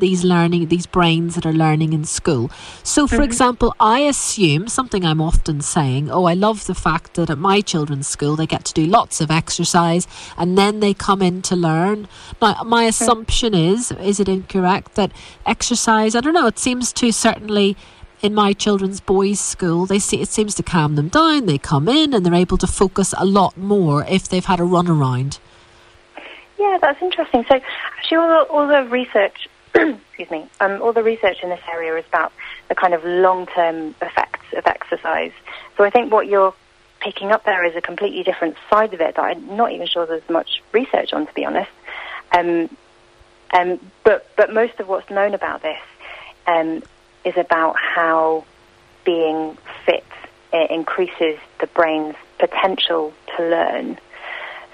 these learning, these brains that are learning in school. So, for mm-hmm. example, I assume something I'm often saying, oh, I love the fact that at my children's school they get to do lots of exercise and then they come in to learn. Now, my assumption is, is it incorrect, that exercise, I don't know, it seems to certainly in my children's boys' school, they see it seems to calm them down. They come in and they're able to focus a lot more if they've had a run around. Yeah, that's interesting. So, actually, all the, all the research, [clears throat] excuse me, um, all the research in this area is about the kind of long-term effects of exercise. So, I think what you're picking up there is a completely different side of it that I'm not even sure there's much research on, to be honest. Um, um, but but most of what's known about this um, is about how being fit increases the brain's potential to learn.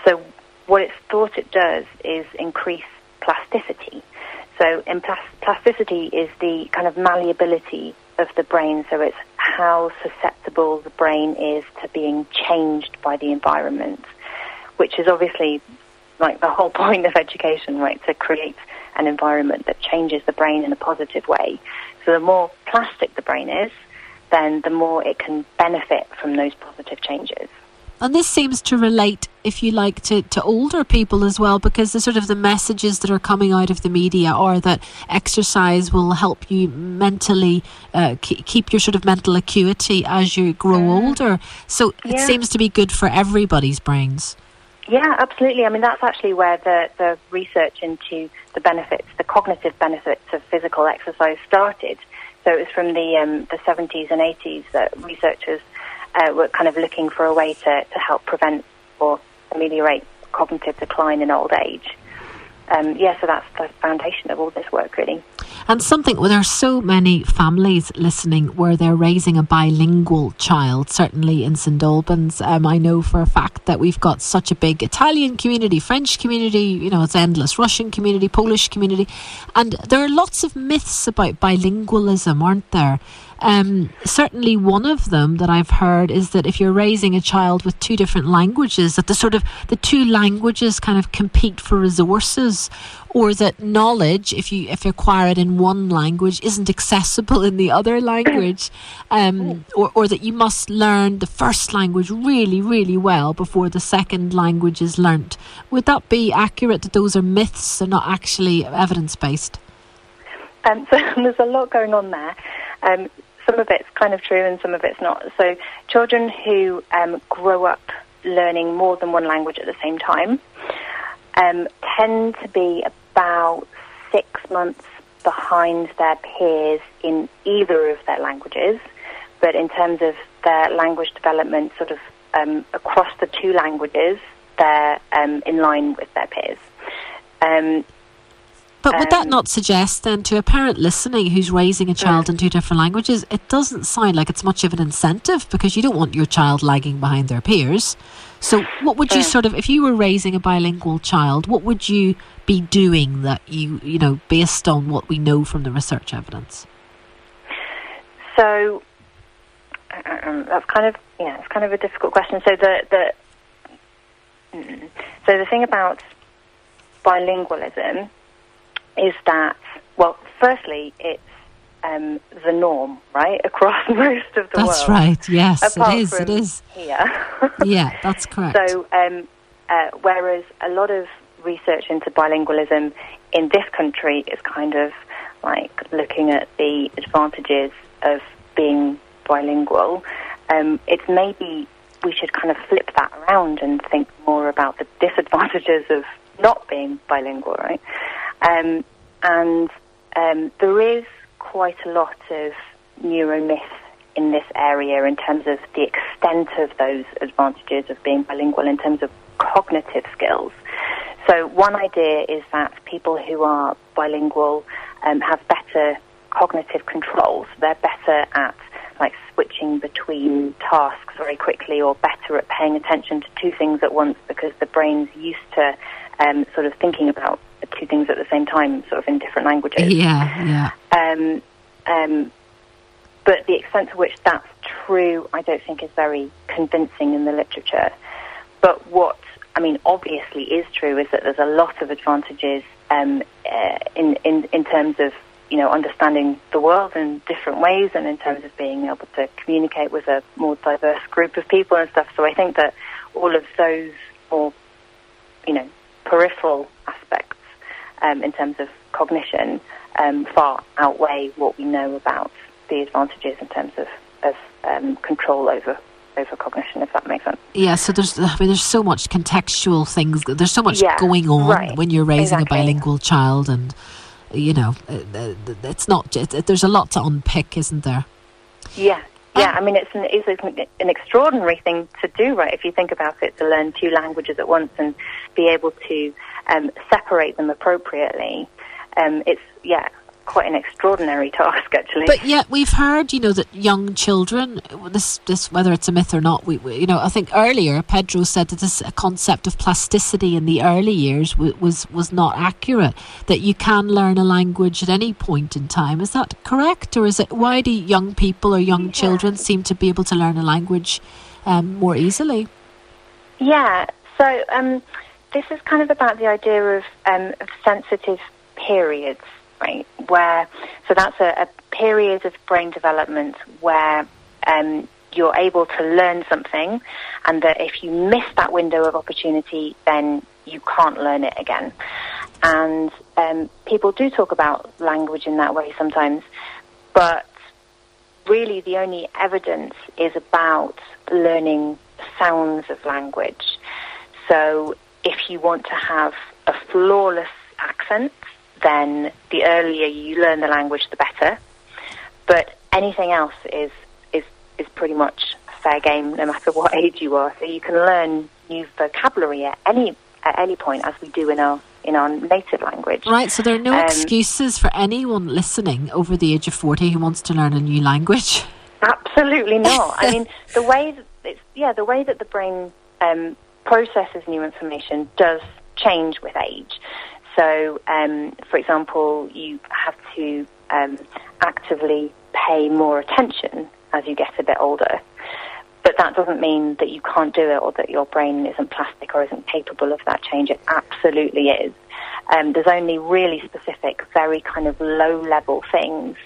So what it's thought it does is increase plasticity. So plasticity is the kind of malleability of the brain. So it's how susceptible the brain is to being changed by the environment, which is obviously like the whole [laughs] point of education, right? To create an environment that changes the brain in a positive way. So the more plastic the brain is, then the more it can benefit from those positive changes. And this seems to relate, if you like, to, to older people as well, because the sort of the messages that are coming out of the media are that exercise will help you mentally uh, keep your sort of mental acuity as you grow mm. older. So it yeah. seems to be good for everybody's brains. Yeah, absolutely. I mean, that's actually where the, the research into the benefits, the cognitive benefits of physical exercise started. So it was from the um, the 70s and 80s that researchers uh, were kind of looking for a way to, to help prevent or ameliorate cognitive decline in old age um, yeah, so that's the foundation of all this work, really. And something, well, there are so many families listening where they're raising a bilingual child, certainly in St Albans. Um, I know for a fact that we've got such a big Italian community, French community, you know, it's endless, Russian community, Polish community. And there are lots of myths about bilingualism, aren't there? Um, certainly, one of them that I've heard is that if you're raising a child with two different languages, that the sort of the two languages kind of compete for resources, or that knowledge, if you if you acquire it in one language, isn't accessible in the other language, [coughs] um, or or that you must learn the first language really really well before the second language is learnt. Would that be accurate? That those are myths and not actually evidence based? Um, [laughs] so there's a lot going on there. Um, some of it's kind of true and some of it's not. So children who um, grow up learning more than one language at the same time um, tend to be about six months behind their peers in either of their languages. But in terms of their language development sort of um, across the two languages, they're um, in line with their peers. Um, but would that not suggest then to a parent listening who's raising a child in two different languages, it doesn't sound like it's much of an incentive because you don't want your child lagging behind their peers. So, what would you sort of, if you were raising a bilingual child, what would you be doing that you, you know, based on what we know from the research evidence? So, um, [clears throat] that's kind of yeah, it's kind of a difficult question. So the the mm, so the thing about bilingualism is that well, firstly, it's um, the norm, right, across [laughs] most of the that's world. That's right. Yes, it is. It is here. [laughs] yeah, that's correct. So, um, uh, whereas a lot of research into bilingualism in this country is kind of like looking at the advantages of being bilingual, um, it's maybe we should kind of flip that around and think more about the disadvantages of not being bilingual, right? Um, and um, there is quite a lot of neuromyth in this area in terms of the extent of those advantages of being bilingual in terms of cognitive skills. So one idea is that people who are bilingual um, have better cognitive controls. They're better at like switching between tasks very quickly or better at paying attention to two things at once because the brain's used to um, sort of thinking about two things at the same time, sort of in different languages. Yeah, yeah. Um, um, but the extent to which that's true, I don't think is very convincing in the literature. But what I mean, obviously, is true is that there's a lot of advantages um, uh, in, in in terms of you know, understanding the world in different ways and in terms of being able to communicate with a more diverse group of people and stuff. So I think that all of those more, you know, peripheral aspects um, in terms of cognition um, far outweigh what we know about the advantages in terms of, of um, control over over cognition, if that makes sense. Yeah, so there's I mean there's so much contextual things. There's so much yeah, going on right. when you're raising exactly. a bilingual child and you know, uh, uh, it's not. there's a lot to unpick, isn't there? Yeah, yeah. I mean, it's an, it's an extraordinary thing to do, right? If you think about it, to learn two languages at once and be able to um, separate them appropriately. Um, it's yeah, quite an extraordinary [laughs] task, actually. But yet we've heard, you know, that young children, this, this, whether it's a myth or not, we, we you know, I think earlier Pedro said that this concept of plasticity in the early years w- was was not accurate. That you can learn a language at any point in time. Is that correct, or is it why do young people or young yeah. children seem to be able to learn a language um, more easily? Yeah. So um, this is kind of about the idea of, um, of sensitive periods right? Where so that's a, a period of brain development where um, you're able to learn something, and that if you miss that window of opportunity, then you can't learn it again. And um, people do talk about language in that way sometimes, but really the only evidence is about learning sounds of language. So if you want to have a flawless accent, then the earlier you learn the language, the better. But anything else is is is pretty much fair game, no matter [laughs] what age you are. So you can learn new vocabulary at any at any point, as we do in our in our native language. Right. So there are no um, excuses for anyone listening over the age of forty who wants to learn a new language. Absolutely not. I [laughs] mean, the way that it's, yeah, the way that the brain um, processes new information does change with age. So, um, for example, you have to um, actively pay more attention as you get a bit older. But that doesn't mean that you can't do it or that your brain isn't plastic or isn't capable of that change. It absolutely is. Um, there's only really specific, very kind of low level things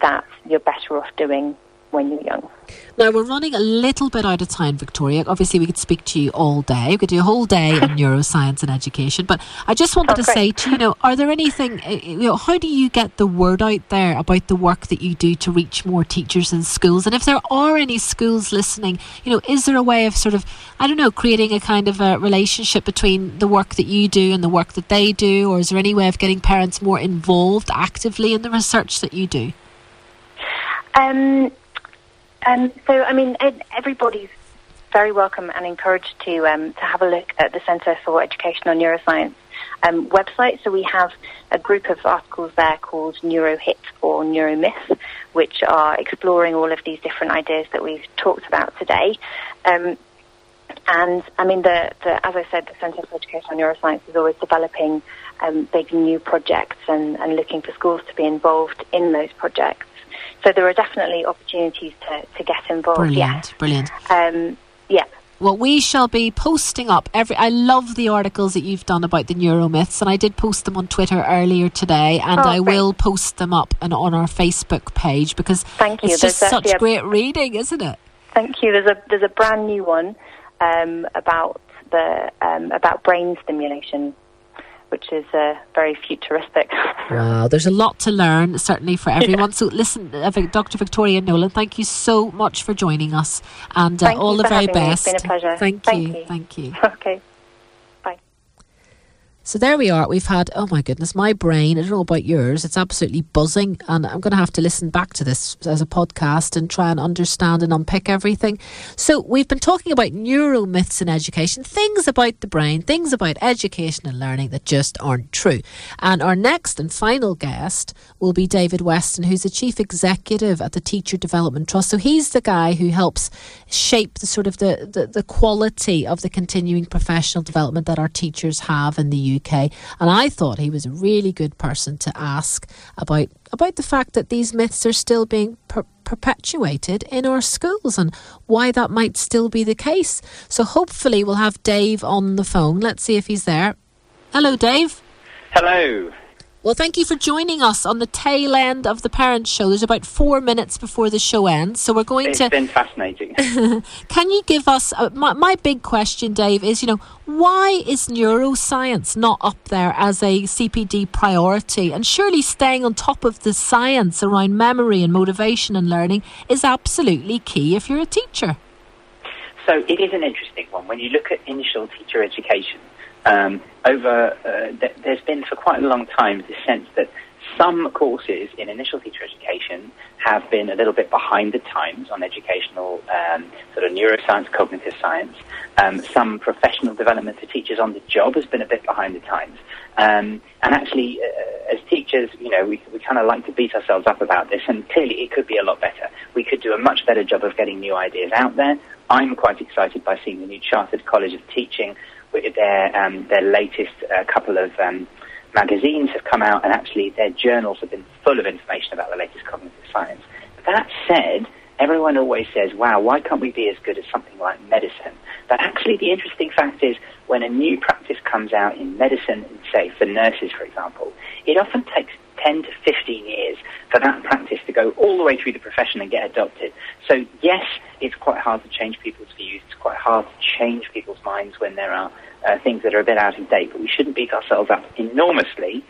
that you're better off doing when you're young. Now we're running a little bit out of time, Victoria. Obviously, we could speak to you all day. We could do a whole day on [laughs] neuroscience and education. But I just wanted to say to you, know, are there anything? Eh, eh, you know, how do you get the word out there about the work that you do to reach more teachers in schools? And if there are any schools listening, you know, is there a way of sort of, I don't know, creating a kind of a relationship between the work that you do and the work that they do, or is there any way of getting parents more involved actively in the research that you do? Um, Um, so, I mean, everybody's very welcome and encouraged to um, to have a look at the Centre for Educational Neuroscience um, website. So we have a group of articles there called NeuroHit or NeuroMyth, which are exploring all of these different ideas that we've talked about today. Um, and I mean, the, the, as I said, the Centre for Educational Neuroscience is always developing um, big new projects and, and looking for schools to be involved in those projects. So there are definitely opportunities to, to get involved. Brilliant, yes. brilliant. Um, yeah. Well, we shall be posting up every. I love the articles that you've done about the neuromyths, and I did post them on Twitter earlier today, and oh, I great. will post them up and on our Facebook page because Thank you. it's just such a, great reading, isn't it? Thank you. There's a there's a brand new one um, about the um, about brain stimulation which is uh, very futuristic. [laughs] wow, there's a lot to learn, certainly for everyone. Yeah. So, listen, uh, Dr. Victoria Knowland, thank you so much for joining us, and uh, all the very best. Me. It's been a pleasure. Thank, thank you. you. Thank you. [laughs] Okay. So there we are. We've had, oh my goodness, my brain, I don't know about yours, it's absolutely buzzing. And I'm going to have to listen back to this as a podcast and try and understand and unpick everything. So we've been talking about neuromyths in education, things about the brain, things about education and learning that just aren't true. And our next and final guest will be David Weston, who's the chief executive at the Teacher Development Trust. So he's the guy who helps shape the sort of the, the, the quality of the continuing professional development that our teachers have in the UK. UK and I thought he was a really good person to ask about about the fact that these myths are still being per- perpetuated in our schools and why that might still be the case. So hopefully we'll have Dave on the phone. Let's see if he's there. Hello, Dave. Hello. Well, thank you for joining us on the tail end of the Parents Show. There's about four minutes before the show ends, so we're going it's to. It's been fascinating. [laughs] Can you give us uh, my my big question, Dave? Is you know why is neuroscience not up there as a CPD priority? And surely staying on top of the science around memory and motivation and learning is absolutely key if you're a teacher. So it is an interesting one when you look at initial teacher education um, over uh, th- there's been for quite a long time the sense that some courses in initial teacher education have been a little bit behind the times on educational um, sort of neuroscience, cognitive science. Um, some professional development for teachers on the job has been a bit behind the times. Um, and actually, uh, as teachers, you know, we, we kind of like to beat ourselves up about this, and clearly it could be a lot better. We could do a much better job of getting new ideas out there. I'm quite excited by seeing the new Chartered College of Teaching their um, their latest uh, couple of um, magazines have come out, and actually their journals have been full of information about the latest cognitive science. But that said, everyone always says, "Wow, why can't we be as good as something like medicine?" But actually, the interesting fact is, when a new practice comes out in medicine, say for nurses, for example, it often takes 10 to 15 years for that practice to go all the way through the profession and get adopted. So, yes, it's quite hard to change people's views. It's quite hard to change people's minds when there are uh, things that are a bit out of date, but we shouldn't beat ourselves up enormously.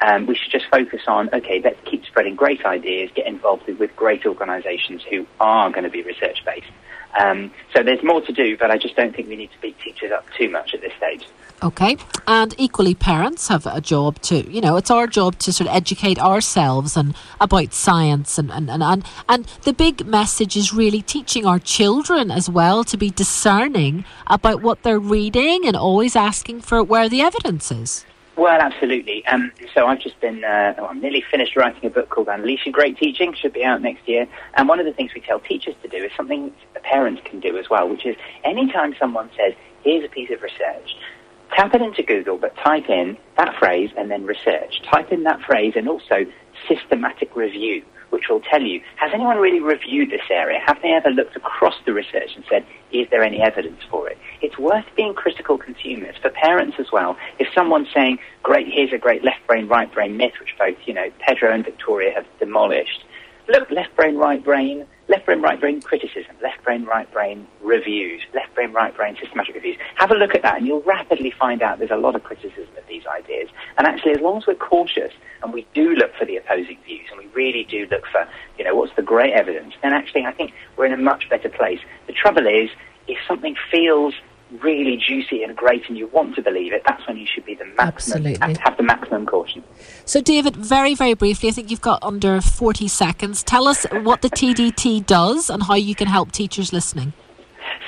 Um, we should just focus on, okay, let's keep spreading great ideas, get involved with, great organisations who are going to be research based. Um, so there's more to do, but I just don't think we need to beat teachers up too much at this stage. Okay. And equally, parents have a job to, you know, it's our job to sort of educate ourselves and about science. And, and, and, and, and the big message is really teaching our children as well to be discerning about what they're reading and always asking for where the evidence is. Well, absolutely. Um, so I've just been, uh, oh, I'm nearly finished writing a book called Unleashing Great Teaching, should be out next year. And one of the things we tell teachers to do is something parents can do as well, which is anytime someone says, here's a piece of research, tap it into Google, but type in that phrase and then research. Type in that phrase and also systematic review, which will tell you, has anyone really reviewed this area? Have they ever looked across the research and said, is there any evidence for it? It's worth being critical consumers for parents as well. If someone's saying, great, here's a great left brain, right brain myth, which both, you know, Pedro and Victoria have demolished, look, left brain, right brain, left brain, right brain criticism, left brain, right brain reviews, left brain, right brain systematic reviews. Have a look at that and you'll rapidly find out there's a lot of criticism of these ideas. And actually, as long as we're cautious and we do look for the opposing views and we really do look for, you know, what's the great evidence, then actually I think we're in a much better place. The trouble is, if something feels really juicy and great and you want to believe it, that's when you should be the maximum, Absolutely. have the maximum caution. So, David, very, very briefly, I think you've got under 40 seconds. Tell us what the TDT does and how you can help teachers listening.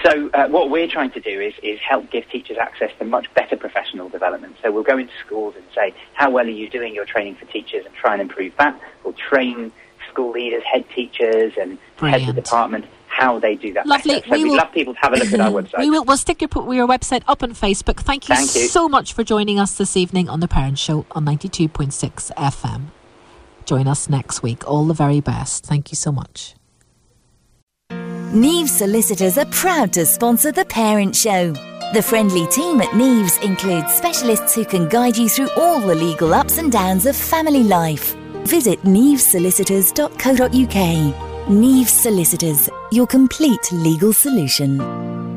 So uh, what we're trying to do is, is help give teachers access to much better professional development. So we'll go into schools and say, how well are you doing your training for teachers and try and improve that. We'll train school leaders, head teachers and Brilliant. heads of department how they do that Lovely. better. So We we'd will- love people to have a look at our [laughs] website. We will we'll stick your, your website up on Facebook. Thank you, Thank you. so much for joining us this evening on The Parent Show on 92.6 FM. Join us next week. All the very best. Thank you so much. Neves Solicitors are proud to sponsor The Parent Show. The friendly team at Neves includes specialists who can guide you through all the legal ups and downs of family life. Visit nevesolicitors.co.uk. Neves Solicitors, your complete legal solution.